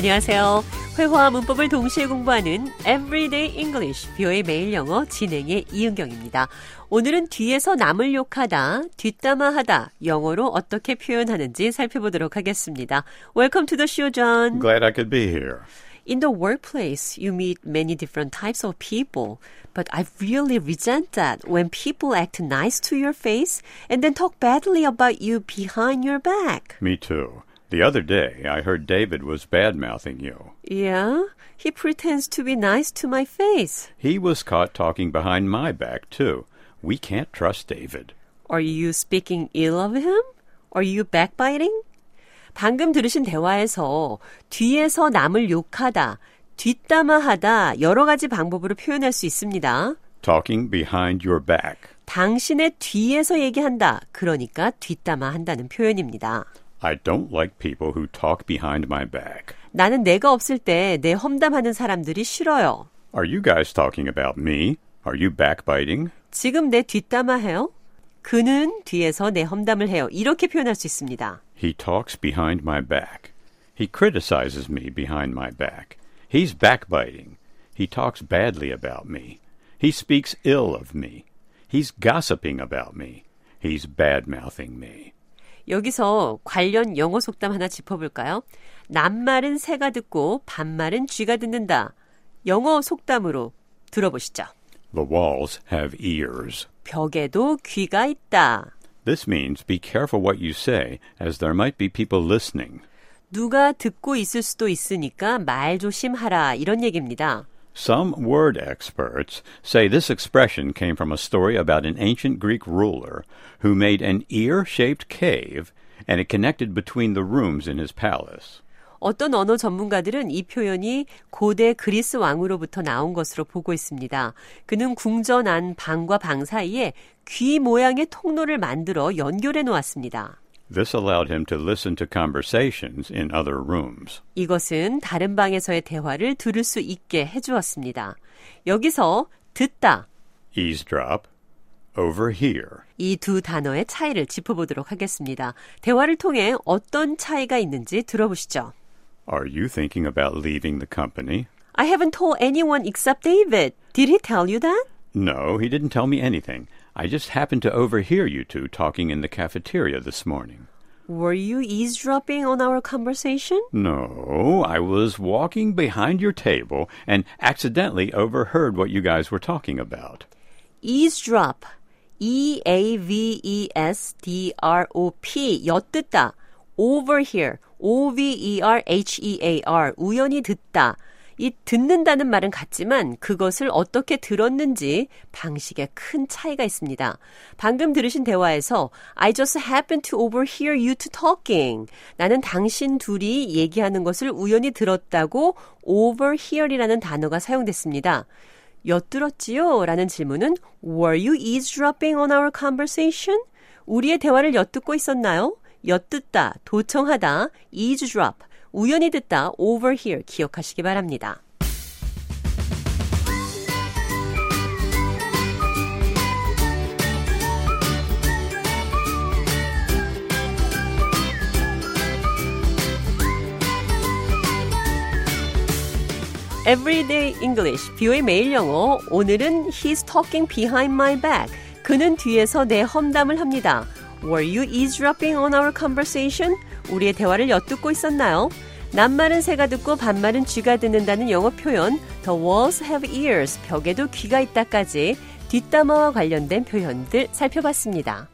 안녕하세요. 회화와 문법을 동시에 공부하는 Everyday English, 뷰의 매일 영어 진행의 이은경입니다. 오늘은 뒤에서 남을 욕하다, 뒷담화하다, 영어로 어떻게 표현하는지 살펴보도록 하겠습니다. Welcome to the show, John. Glad I could be here. In the workplace, you meet many different types of people, but I really resent that when people act nice to your face and then talk badly about you behind your back. Me too. The other day, I heard David was bad mouthing you. Yeah? He pretends to be nice to my face. He was caught talking behind my back, too. We can't trust David. Are you speaking ill of him? Are you backbiting? 방금 들으신 대화에서 뒤에서 남을 욕하다, 뒷담화하다 여러 가지 방법으로 표현할 수 있습니다. Talking behind your back. 당신의 뒤에서 얘기한다. 그러니까 뒷담화한다는 표현입니다. I don't like people who talk behind my back. 나는 내가 없을 때 내 험담하는 사람들이 싫어요. Are you guys talking about me? Are you backbiting? 지금 내 뒷담화해요? 그는 뒤에서 내 험담을 해요. 이렇게 표현할 수 있습니다. He talks behind my back. He criticizes me behind my back. He's backbiting. He talks badly about me. He speaks ill of me. He's gossiping about me. He's bad mouthing me. 여기서 관련 영어 속담 하나 짚어볼까요? 남말은 새가 듣고 반말은 쥐가 듣는다. 영어 속담으로 들어보시죠. The walls have ears. 벽에도 귀가 있다. This means be careful what you say, as there might be people listening. 누가 듣고 있을 수도 있으니까 말 조심하라. 이런 얘기입니다. Some word experts say this expression came from a story about an ancient Greek ruler who made an ear shaped cave and it connected between the rooms in his palace. 어떤 언어 전문가들은 이 표현이 고대 그리스 왕으로부터 나온 것으로 보고 있습니다. 그는 궁전 안 방과 방 사이에 귀 모양의 통로를 만들어 연결해 놓았습니다. This allowed him to listen to conversations in other rooms. 이것은 다른 방에서의 대화를 들을 수 있게 해주었습니다. 여기서 듣다 Eavesdrop, overhear. 이 두 단어의 차이를 짚어보도록 하겠습니다. 대화를 통해 어떤 차이가 있는지 들어보시죠. Are you thinking about leaving the company? I haven't told anyone except David. Did he tell you that? No, he didn't tell me anything. I just happened to overhear you two talking in the cafeteria this morning. Were you eavesdropping on our conversation? No, I was walking behind your table and accidentally overheard what you guys were talking about. eavesdrop. E A V E S D R O P. 엿듣다. overhear. O V E R H E A R. 우연히 듣다. 이 듣는다는 말은 같지만 그것을 어떻게 들었는지 방식에 큰 차이가 있습니다. 방금 들으신 대화에서 I just happened to overhear you two talking. 나는 당신 둘이 얘기하는 것을 우연히 들었다고 overhear이라는 단어가 사용됐습니다. 엿들었지요? 라는 질문은 Were you eavesdropping on our conversation? 우리의 대화를 엿듣고 있었나요? 엿듣다, 도청하다, eavesdrop, 우연히 듣다, overhear 기억하시기 바랍니다. Everyday English, 뷰의 매일 영어. 오늘은 He's talking behind my back. 그는 뒤에서 내 험담을 합니다. Were you eavesdropping on our conversation? 우리의 대화를 엿듣고 있었나요? 남말은 새가 듣고 반말은 쥐가 듣는다는 영어 표현 The walls have ears, 벽에도 귀가 있다까지 뒷담화와 관련된 표현들 살펴봤습니다.